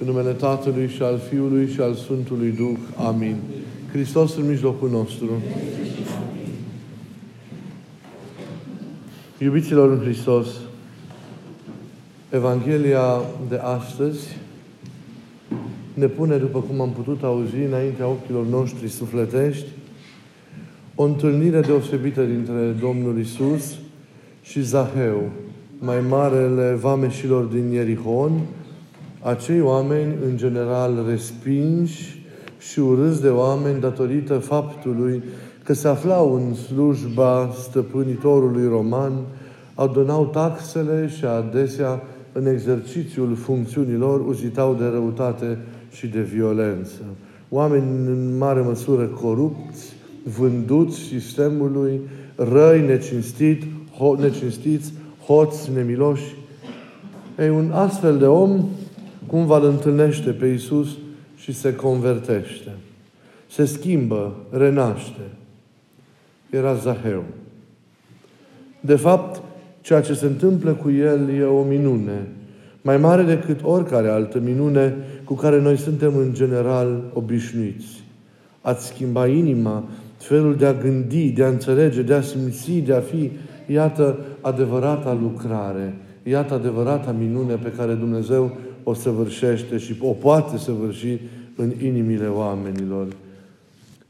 În numele Tatălui și al Fiului și al Sfântului Duh. Amin. Hristos în mijlocul nostru. Iubiților în Hristos, Evanghelia de astăzi ne pune, după cum am putut auzi înaintea ochilor noștri sufletești, o întâlnire deosebită dintre Domnul Isus și Zaheu, mai marele vameșilor din Ierihon, acei oameni, în general, respinși și urâți de oameni datorită faptului că se aflau în slujba stăpânitorului roman, adunau taxele și adesea în exercițiul funcțiunilor uzitau de răutate și de violență. Oameni în mare măsură corupți, vânduți sistemului, răi, necinstit, ho- necinstiți, hoți, nemiloși. Ei, un astfel de om cumva îl întâlnește pe Iisus și se convertește. Se schimbă, renaște. Era Zaheu. De fapt, ceea ce se întâmplă cu el e o minune, mai mare decât oricare altă minune cu care noi suntem în general obișnuiți. Ați schimba inima, felul de a gândi, de a înțelege, de a simți, de a fi, iată adevărata lucrare, iată adevărata minune pe care Dumnezeu o săvârșește și o poate săvârși în inimile oamenilor.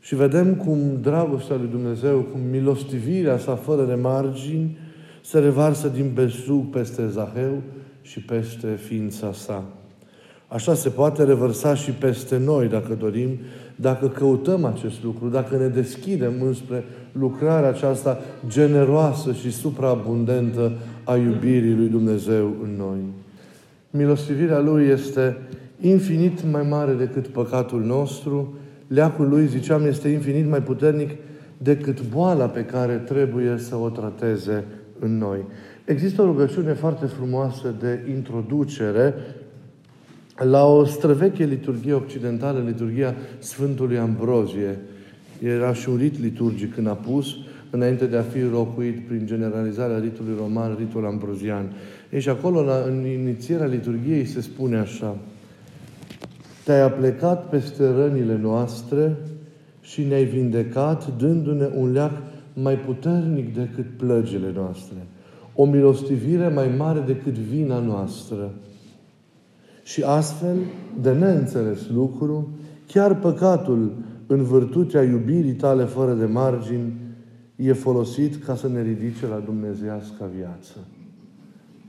Și vedem cum dragostea lui Dumnezeu, cum milostivirea sa fără de margini, se revarsă din belșug peste Zaheu și peste ființa sa. Așa se poate revărsa și peste noi, dacă dorim, dacă căutăm acest lucru, dacă ne deschidem înspre lucrarea aceasta generoasă și supraabundentă a iubirii lui Dumnezeu în noi. Milostivirea Lui este infinit mai mare decât păcatul nostru. Leacul Lui, ziceam, este infinit mai puternic decât boala pe care trebuie să o trateze în noi. Există o rugăciune foarte frumoasă de introducere la o străveche liturghie occidentală, liturghia Sfântului Ambrozie. Era și un rit liturgic când a pus, înainte de a fi rocuit prin generalizarea ritului roman, ritul ambrozian. Ei, și acolo, la, în inițierea liturgiei, se spune așa. Te-ai aplecat peste rănile noastre și ne-ai vindecat, dându-ne un leac mai puternic decât plăgile noastre. O milostivire mai mare decât vina noastră. Și astfel, de neînțeles lucru, chiar păcatul în virtutea iubirii tale fără de margini e folosit ca să ne ridice la dumnezeiasca viață.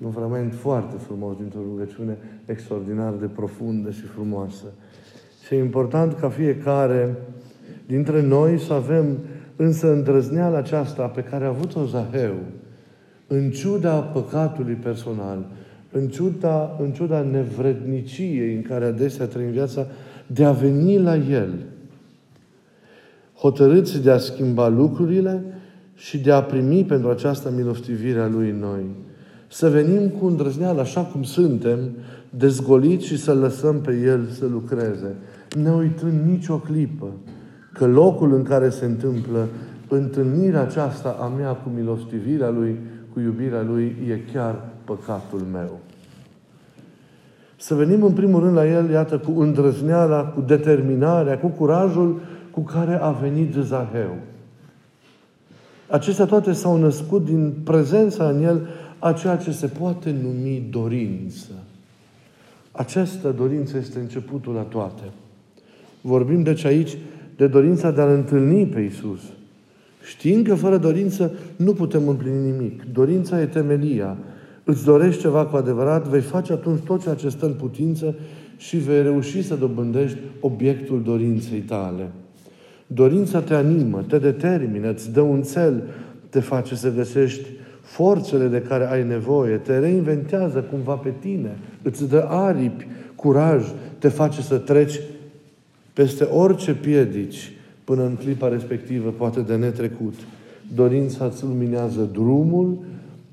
E un fragment foarte frumos dintr-o rugăciune extraordinar de profundă și frumoasă. Și e important ca fiecare dintre noi să avem însă îndrăzneala aceasta pe care a avut-o Zaheu, în ciuda păcatului personal, în ciuda, în ciuda nevredniciei în care adesea trăim viața, de a veni la El, hotărâți de a schimba lucrurile și de a primi pentru această milostivire a Lui în noi. Să venim cu îndrăzneală, așa cum suntem, dezgoliți și să lăsăm pe El să lucreze. Ne uităm nicio clipă că locul în care se întâmplă întâlnirea aceasta a mea cu milostivirea Lui, cu iubirea Lui, e chiar păcatul meu. Să venim în primul rând la El, iată, cu îndrăzneala, cu determinarea, cu curajul cu care a venit Zaheu. Acestea toate s-au născut din prezența în El a ceea ce se poate numi dorință. Această dorință este începutul la toate. Vorbim deci aici de dorința de a-L întâlni pe Isus. Știind că fără dorință nu putem împlini nimic. Dorința e temelia. Îți dorești ceva cu adevărat, vei face atunci tot ceea ce stă în putință și vei reuși să dobândești obiectul dorinței tale. Dorința te animă, te determină, îți dă un cel, te face să găsești forțele de care ai nevoie, te reinventează cumva pe tine, îți dă aripi, curaj, te face să treci peste orice piedici până în clipa respectivă, poate de netrecut. Dorința îți luminează drumul,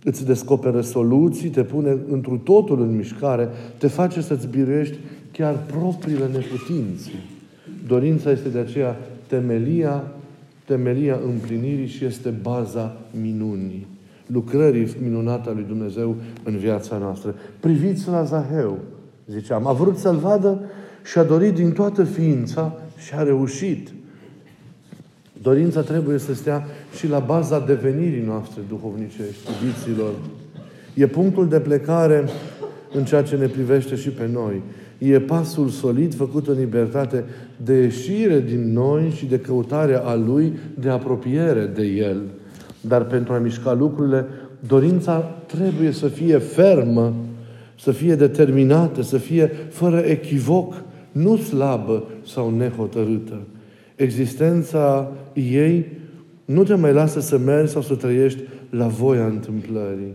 îți descoperă soluții, te pune întru totul în mișcare, te face să-ți biruiești chiar propriile neputințe. Dorința este de aceea temelia, temelia împlinirii și este baza minunii, lucrării minunate a lui Dumnezeu în viața noastră. Priviți la Zaheu. ziceam. A vrut să-L vadă și a dorit din toată ființa și a reușit. Dorința trebuie să stea și la baza devenirii noastre duhovnicești, iubiților. E punctul de plecare în ceea ce ne privește și pe noi. E pasul solid făcut în libertate de ieșire din noi și de căutarea a Lui, de apropiere de El. Dar pentru a mișca lucrurile, dorința trebuie să fie fermă, să fie determinată, să fie fără echivoc, nu slabă sau nehotărâtă. Existența ei nu te mai lasă să mergi sau să trăiești la voia întâmplării.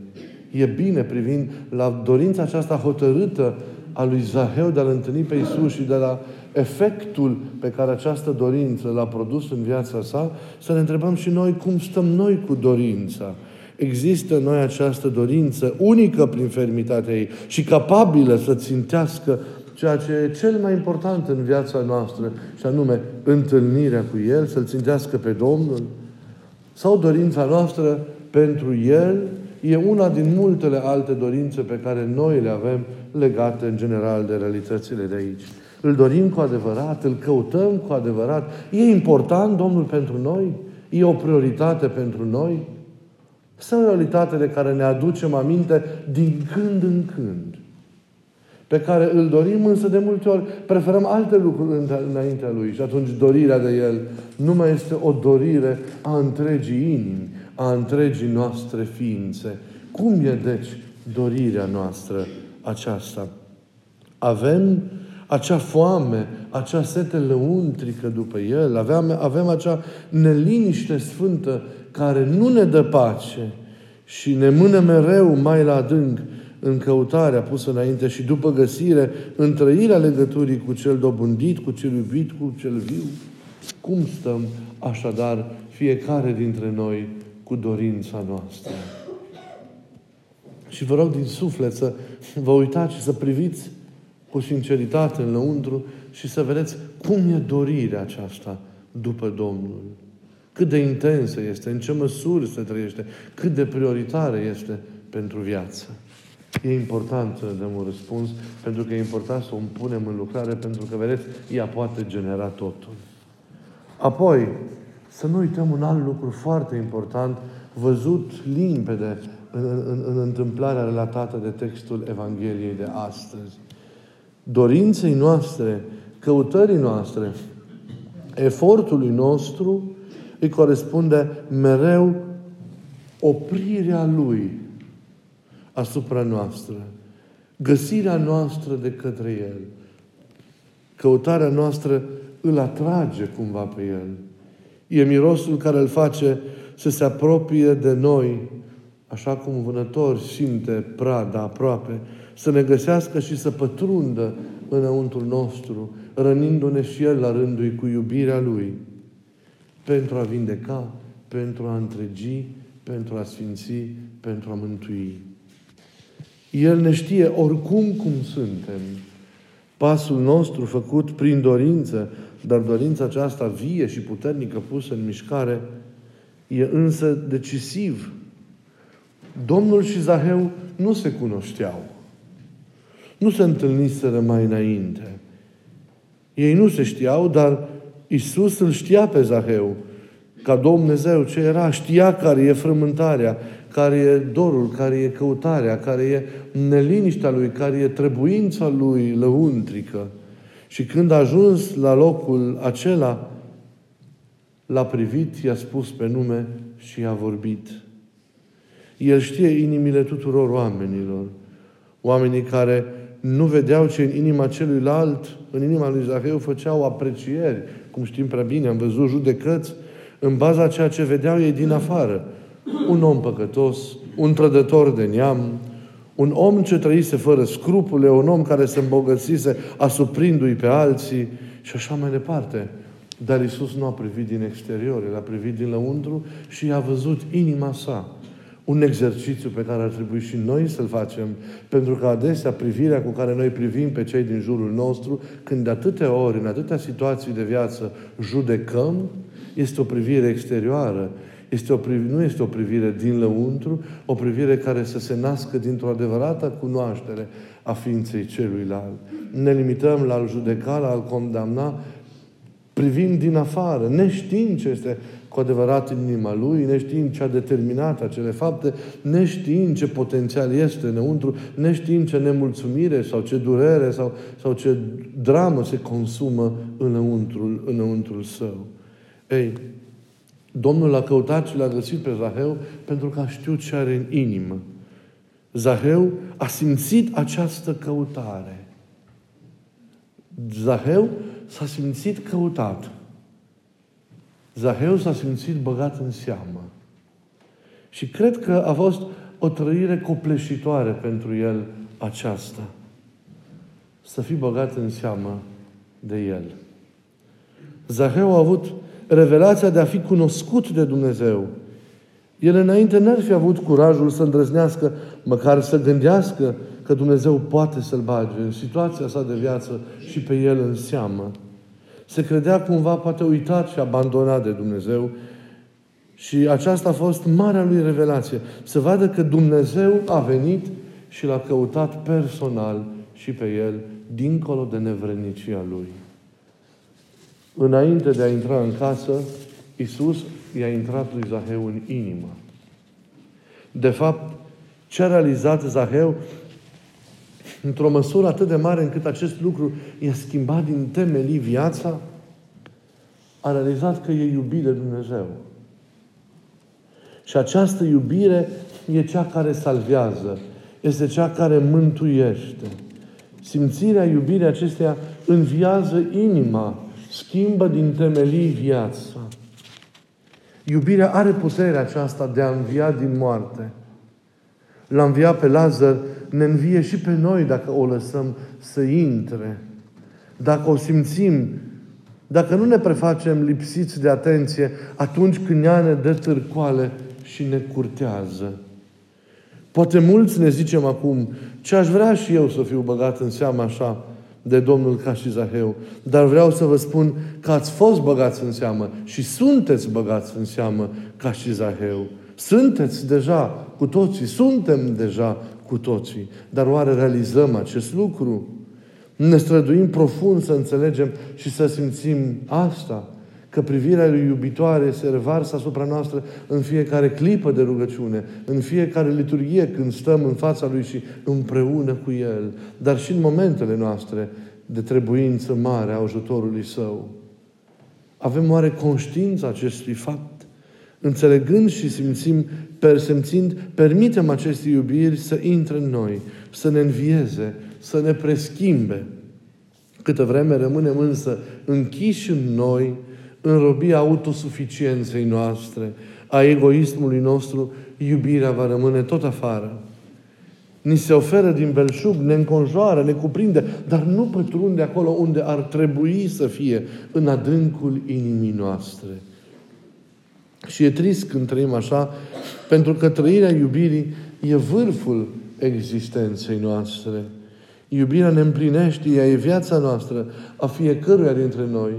E bine privind la dorința aceasta hotărâtă a lui Zaheu de a-L întâlni pe Isus și de la efectul pe care această dorință l-a produs în viața sa, să ne întrebăm și noi cum stăm noi cu dorința. Există în noi această dorință unică prin fermitatea ei și capabilă să țintească ceea ce e cel mai important în viața noastră, și anume întâlnirea cu El, să-L țintească pe Domnul? Sau dorința noastră pentru El e una din multele alte dorințe pe care noi le avem legate în general de realitățile de aici. Îl dorim cu adevărat, îl căutăm cu adevărat. E important Domnul pentru noi? E o prioritate pentru noi? Sau o realitate de care ne aducem aminte din când în când? Pe care îl dorim, însă de multe ori preferăm alte lucruri înaintea Lui. Și atunci dorirea de El nu mai este o dorire a întregii inimi, a întregii noastre ființe. Cum e, deci, dorirea noastră aceasta? Avem acea foame, acea sete lăuntrică după El, avem, avem acea neliniște sfântă care nu ne dă pace și ne mână mereu mai la adânc în căutarea pusă înainte și după găsire, în trăirea legăturii cu cel dobândit, cu cel iubit, cu cel viu. Cum stăm așadar fiecare dintre noi cu dorința noastră? Și vă rog din suflet să vă uitați și să priviți cu sinceritate în lăuntru și să vedeți cum e dorirea aceasta după Domnul. Cât de intensă este, în ce măsuri se trăiește, cât de prioritare este pentru viață. E important să dăm un răspuns, pentru că e important să o punem în lucrare, pentru că, vedeți, ea poate genera totul. Apoi, să nu uităm un alt lucru foarte important, văzut limpede în, în, în întâmplarea relatată de textul Evangheliei de astăzi. Dorinței noastre, căutării noastre, efortului nostru, îi corespunde mereu oprirea Lui asupra noastră, găsirea noastră de către El, căutarea noastră îl atrage cumva pe El. E mirosul care îl face să se apropie de noi, așa cum vânător simte prada aproape, să ne găsească și să pătrundă înăuntru nostru, rănindu-ne și El la rândul cu iubirea Lui, pentru a vindeca, pentru a întregi, pentru a sfinți, pentru a mântui. El ne știe oricum cum suntem. Pasul nostru făcut prin dorință, dar dorința aceasta vie și puternică pusă în mișcare, e însă decisiv. Domnul și Zaheu nu se cunoșteau. Nu se întâlniseră mai înainte. Ei nu se știau, dar Isus îl știa pe Zaheu ca Dumnezeu ce era, știa care e frământarea, care e dorul, care e căutarea, care e neliniștea lui, care e trebuința lui lăuntrică. Și când a ajuns la locul acela, l-a privit, i-a spus pe nume și i-a vorbit. El știe inimile tuturor oamenilor. Oamenii care nu vedeau ce în inima celuilalt, în inima lui Zaheu, făceau aprecieri, cum știm prea bine, am văzut judecăți, în baza ceea ce vedeau ei din afară un om păcătos, un trădător de neam, un om ce trăise fără scrupule, un om care se îmbogățise asuprindu-i pe alții și așa mai departe. Dar Isus nu a privit din exterior, El a privit din lăuntru și a văzut inima sa. Un exercițiu pe care ar trebui și noi să-l facem, pentru că adesea privirea cu care noi privim pe cei din jurul nostru, când de atâtea ori, în atâtea situații de viață, judecăm, este o privire exterioară Este o, nu este o privire din lăuntru, o privire care să se nască dintr-o adevărată cunoaștere a ființei celuilalt. Ne limităm la al judeca, la al condamna, privind din afară, neștiind ce este cu adevărat în inima lui, neștiind ce a determinat acele fapte, neștiind ce potențial este înăuntru, neștiind ce nemulțumire sau ce durere sau, sau ce dramă se consumă înăuntrul, înăuntrul său. Ei, Domnul l-a căutat și l-a găsit pe Zaheu pentru că a știut ce are în inimă. Zaheu a simțit această căutare. Zaheu s-a simțit căutat. Zaheu s-a simțit băgat în seamă. Și cred că a fost o trăire copleșitoare pentru el aceasta. Să fi băgat în seamă de el. Zaheu a avut revelația de a fi cunoscut de Dumnezeu. El înainte n-ar fi avut curajul să îndrăznească, măcar să gândească că Dumnezeu poate să-l bage în situația sa de viață și pe el în seamă. Se credea cumva poate uitat și abandonat de Dumnezeu și aceasta a fost marea lui revelație. Să vadă că Dumnezeu a venit și l-a căutat personal și pe el, dincolo de nevrednicia lui. Înainte de a intra în casă, Iisus i-a intrat lui Zaheu în inimă. De fapt, ce a realizat Zaheu într-o măsură atât de mare încât acest lucru i-a schimbat din temelii viața, a realizat că e iubit de Dumnezeu. Și această iubire e cea care salvează, este cea care mântuiește. Simțirea iubirii acesteia înviază inima, schimbă din temelii viața. Iubirea are puterea aceasta de a învia din moarte. L-a înviat pe Lazar, ne învie și pe noi dacă o lăsăm să intre. Dacă o simțim, dacă nu ne prefacem lipsiți de atenție atunci când ea ne dă târcoale și ne curtează. Poate mulți ne zicem acum, ce aș vrea și eu să fiu băgat în seama așa de Domnul ca și Zaheu. Dar vreau să vă spun că ați fost băgați în seamă și sunteți băgați în seamă ca și Zaheu. Sunteți deja cu toții, suntem deja cu toții. Dar oare realizăm acest lucru? Ne străduim profund să înțelegem și să simțim asta că privirea lui iubitoare se revarsă asupra noastră în fiecare clipă de rugăciune, în fiecare liturghie când stăm în fața Lui și împreună cu El, dar și în momentele noastre de trebuință mare a ajutorului Său. Avem oare conștiința acestui fapt? Înțelegând și simțim, persemțind, permitem acestei iubiri să intre în noi, să ne învieze, să ne preschimbe. Câtă vreme rămânem însă închiși în noi, în robia autosuficienței noastre, a egoismului nostru, iubirea va rămâne tot afară. Ni se oferă din belșug, ne înconjoară, ne cuprinde, dar nu pătrunde acolo unde ar trebui să fie, în adâncul inimii noastre. Și e trist când trăim așa, pentru că trăirea iubirii e vârful existenței noastre. Iubirea ne împlinește, ea e viața noastră, a fiecăruia dintre noi.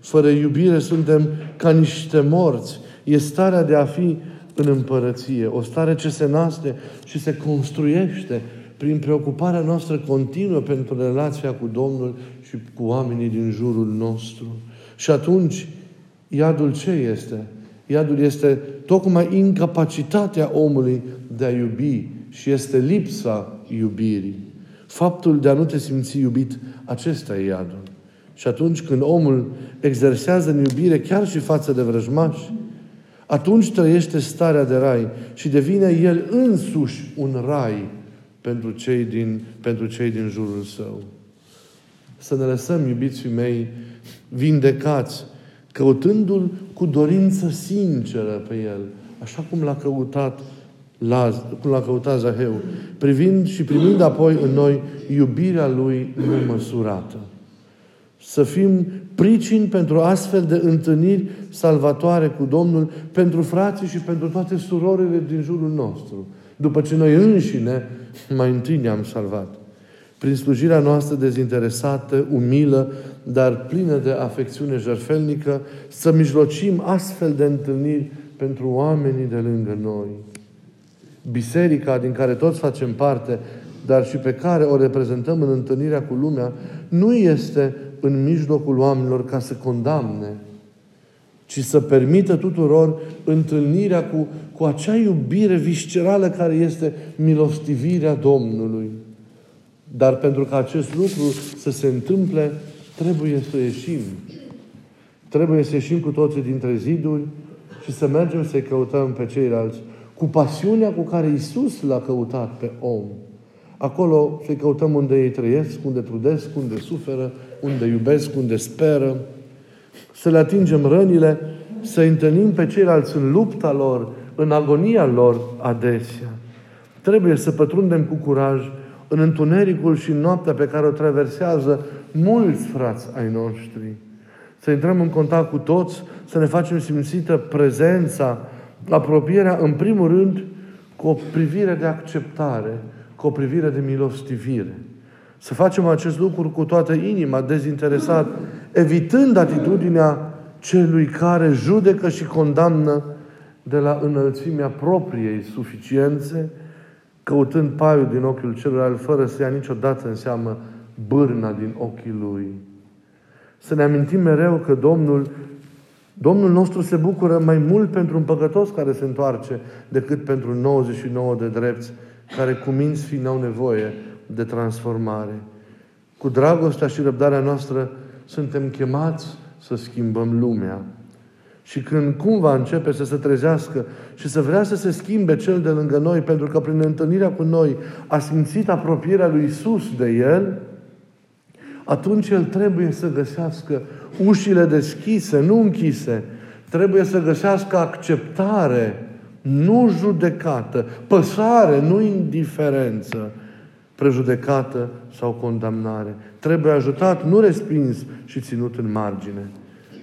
Fără iubire suntem ca niște morți. E starea de a fi în împărăție. O stare ce se naște și se construiește prin preocuparea noastră continuă pentru relația cu Domnul și cu oamenii din jurul nostru. Și atunci, iadul ce este? Iadul este tocmai incapacitatea omului de a iubi și este lipsa iubirii. Faptul de a nu te simți iubit, acesta e iadul. Și atunci când omul exersează în iubire chiar și față de vrăjmași, atunci trăiește starea de rai și devine el însuși un rai pentru cei din, pentru cei din jurul său. Să ne lăsăm, iubiții mei, vindecați, căutându-L cu dorință sinceră pe El, așa cum l-a căutat Laz, cum l-a căutat Zaheu, privind și primind apoi în noi iubirea Lui nemăsurată să fim pricini pentru astfel de întâlniri salvatoare cu Domnul, pentru frații și pentru toate surorile din jurul nostru. După ce noi înșine mai întâi ne-am salvat. Prin slujirea noastră dezinteresată, umilă, dar plină de afecțiune jerfelnică, să mijlocim astfel de întâlniri pentru oamenii de lângă noi. Biserica din care toți facem parte, dar și pe care o reprezentăm în întâlnirea cu lumea, nu este în mijlocul oamenilor ca să condamne, ci să permită tuturor întâlnirea cu, cu acea iubire viscerală care este milostivirea Domnului. Dar pentru ca acest lucru să se întâmple, trebuie să ieșim. Trebuie să ieșim cu toții dintre ziduri și să mergem să-i căutăm pe ceilalți cu pasiunea cu care Isus l-a căutat pe om. Acolo să-i căutăm unde ei trăiesc, unde trudesc, unde suferă, unde iubesc, unde speră, să le atingem rănile, să întâlnim pe ceilalți în lupta lor, în agonia lor adesea. Trebuie să pătrundem cu curaj în întunericul și în noaptea pe care o traversează mulți frați ai noștri. Să intrăm în contact cu toți, să ne facem simțită prezența, apropierea, în primul rând, cu o privire de acceptare, cu o privire de milostivire. Să facem acest lucru cu toată inima, dezinteresat, evitând atitudinea celui care judecă și condamnă de la înălțimea propriei suficiențe, căutând paiul din ochiul celuilalt, fără să ia niciodată în seamă bârna din ochii lui. Să ne amintim mereu că Domnul, Domnul nostru se bucură mai mult pentru un păcătos care se întoarce decât pentru 99 de drepți care cu minți fi n-au nevoie de transformare. Cu dragostea și răbdarea noastră suntem chemați să schimbăm lumea. Și când cumva începe să se trezească și să vrea să se schimbe cel de lângă noi, pentru că prin întâlnirea cu noi a simțit apropierea lui Isus de el, atunci el trebuie să găsească ușile deschise, nu închise. Trebuie să găsească acceptare, nu judecată, păsare, nu indiferență, prejudecată sau condamnare. Trebuie ajutat, nu respins și ținut în margine.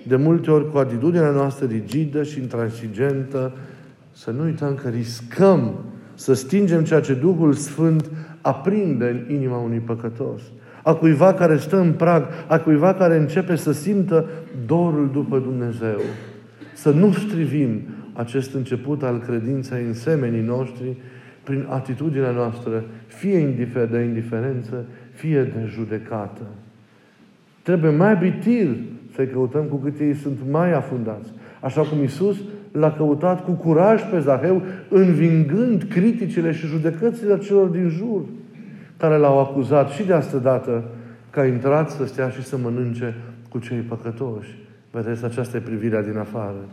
De multe ori, cu atitudinea noastră rigidă și intransigentă, să nu uităm că riscăm să stingem ceea ce Duhul Sfânt aprinde în inima unui păcătos a cuiva care stă în prag, a cuiva care începe să simtă dorul după Dumnezeu. Să nu strivim acest început al credinței în semenii noștri prin atitudinea noastră, fie de indiferență, fie de judecată. Trebuie mai abitir să-i căutăm cu cât ei sunt mai afundați. Așa cum Isus l-a căutat cu curaj pe Zaheu, învingând criticile și judecățile celor din jur care l-au acuzat și de asta dată că a intrat să stea și să mănânce cu cei păcătoși. Vedeți, aceasta e privirea din afară.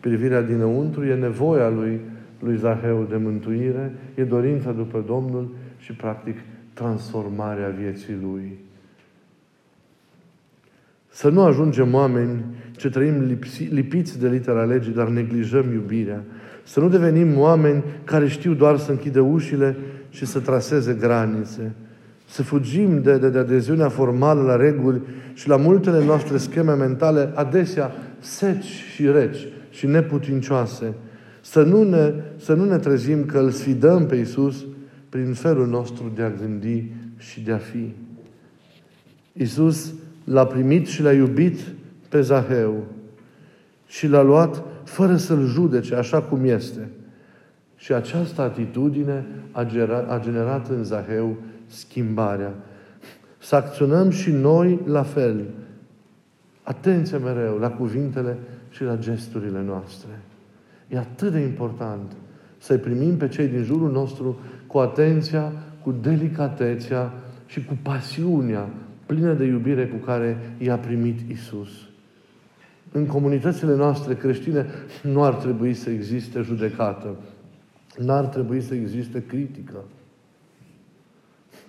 Privirea dinăuntru e nevoia lui, lui Zaheu de mântuire, e dorința după Domnul și, practic, transformarea vieții lui. Să nu ajungem oameni ce trăim lipsi, lipiți de litera legii, dar neglijăm iubirea. Să nu devenim oameni care știu doar să închidă ușile și să traseze granițe. Să fugim de, de, de adeziunea formală la reguli și la multele noastre scheme mentale, adesea seci și reci și neputincioase. Să nu ne, să nu ne trezim că îl sfidăm pe Iisus prin felul nostru de a gândi și de a fi. Iisus l-a primit și l-a iubit pe Zaheu și l-a luat fără să-l judece, așa cum este. Și această atitudine a generat, a generat în Zaheu schimbarea. Să acționăm și noi la fel. Atenție mereu la cuvintele și la gesturile noastre. E atât de important să-i primim pe cei din jurul nostru cu atenția, cu delicatețea și cu pasiunea plină de iubire cu care i-a primit Isus. În comunitățile noastre creștine nu ar trebui să existe judecată. N-ar trebui să existe critică.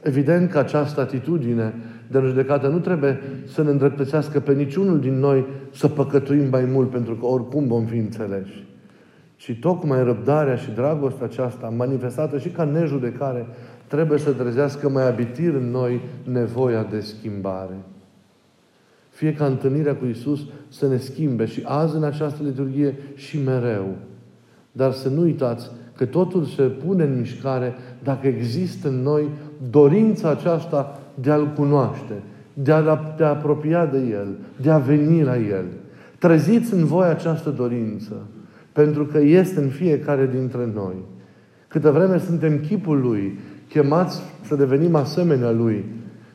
Evident că această atitudine de judecată nu trebuie să ne îndreptățească pe niciunul din noi să păcătuim mai mult, pentru că oricum vom fi înțeleși. Și tocmai răbdarea și dragostea aceasta, manifestată și ca nejudecare, trebuie să trezească mai abitir în noi nevoia de schimbare. Fie ca întâlnirea cu Isus să ne schimbe și azi în această liturghie și mereu. Dar să nu uitați că totul se pune în mișcare dacă există în noi dorința aceasta de a-L cunoaște, de a te apropia de El, de a veni la El. Treziți în voi această dorință. Pentru că este în fiecare dintre noi. Câtă vreme suntem chipul Lui, chemați să devenim asemenea Lui,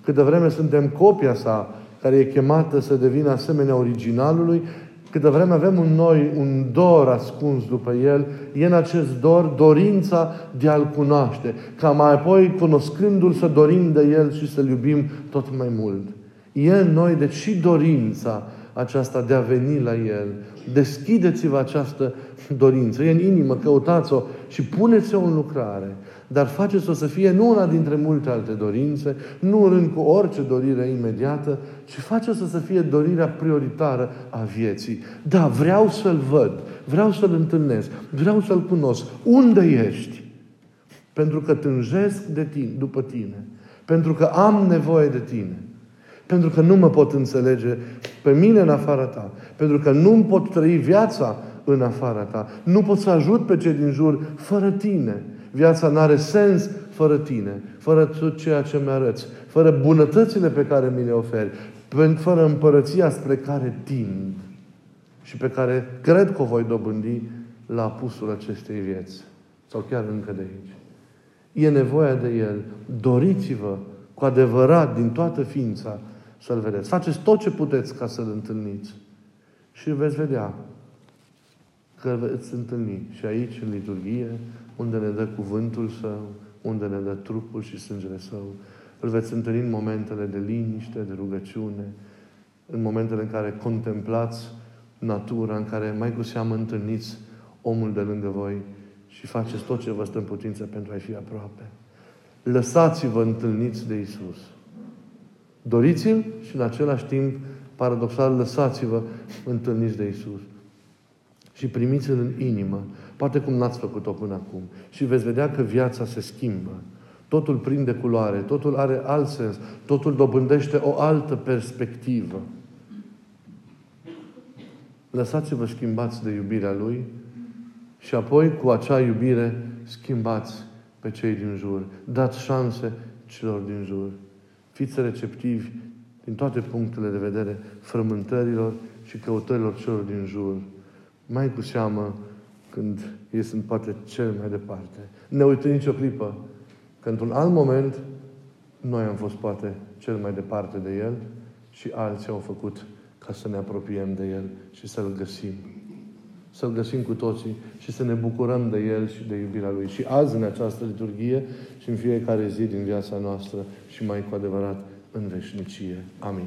câtă vreme suntem copia sa, care e chemată să devină asemenea originalului, câtă vreme avem în noi un dor ascuns după El, e în acest dor dorința de a-L cunoaște, ca mai apoi, cunoscându-L, să dorim de El și să-L iubim tot mai mult. E în noi, deci, și dorința aceasta de a veni la El. Deschideți-vă această dorință. E în inimă, căutați-o și puneți-o în lucrare. Dar faceți-o să fie nu una dintre multe alte dorințe, nu rând cu orice dorire imediată, ci faceți-o să fie dorirea prioritară a vieții. Da, vreau să-L văd, vreau să-L întâlnesc, vreau să-L cunosc. Unde ești? Pentru că tânjesc de tine, după tine. Pentru că am nevoie de tine. Pentru că nu mă pot înțelege pe mine în afara ta. Pentru că nu îmi pot trăi viața în afara ta. Nu pot să ajut pe cei din jur fără tine. Viața nu are sens fără tine, fără tot ceea ce mi-arăți, fără bunătățile pe care mi le oferi, fără împărăția spre care tind și pe care cred că o voi dobândi la apusul acestei vieți. Sau chiar încă de aici. E nevoie de El. Doriți-vă cu adevărat, din toată ființa, să-L vedeți. Faceți tot ce puteți ca să-L întâlniți. Și veți vedea că veți întâlni și aici, în liturghie, unde ne dă cuvântul Său, unde ne dă trupul și sângele Său. Îl veți întâlni în momentele de liniște, de rugăciune, în momentele în care contemplați natura, în care mai cu seamă întâlniți omul de lângă voi și faceți tot ce vă stă în putință pentru a-i fi aproape. Lăsați-vă întâlniți de Isus. Doriți-l și în același timp, paradoxal, lăsați-vă întâlniți de Isus. Și primiți-l în inimă, poate cum n-ați făcut-o până acum. Și veți vedea că viața se schimbă. Totul prinde culoare, totul are alt sens, totul dobândește o altă perspectivă. Lăsați-vă schimbați de iubirea Lui și apoi cu acea iubire schimbați pe cei din jur. Dați șanse celor din jur. Fiți receptivi din toate punctele de vedere frământărilor și căutărilor celor din jur. Mai cu seamă când ei sunt poate cel mai departe. Ne uităm nicio clipă că într-un alt moment noi am fost poate cel mai departe de El și alții au făcut ca să ne apropiem de El și să-L găsim. Să-L găsim cu toții și să ne bucurăm de El și de iubirea Lui. Și azi, în această liturghie și în fiecare zi din viața noastră și mai cu adevărat în veșnicie. Amin.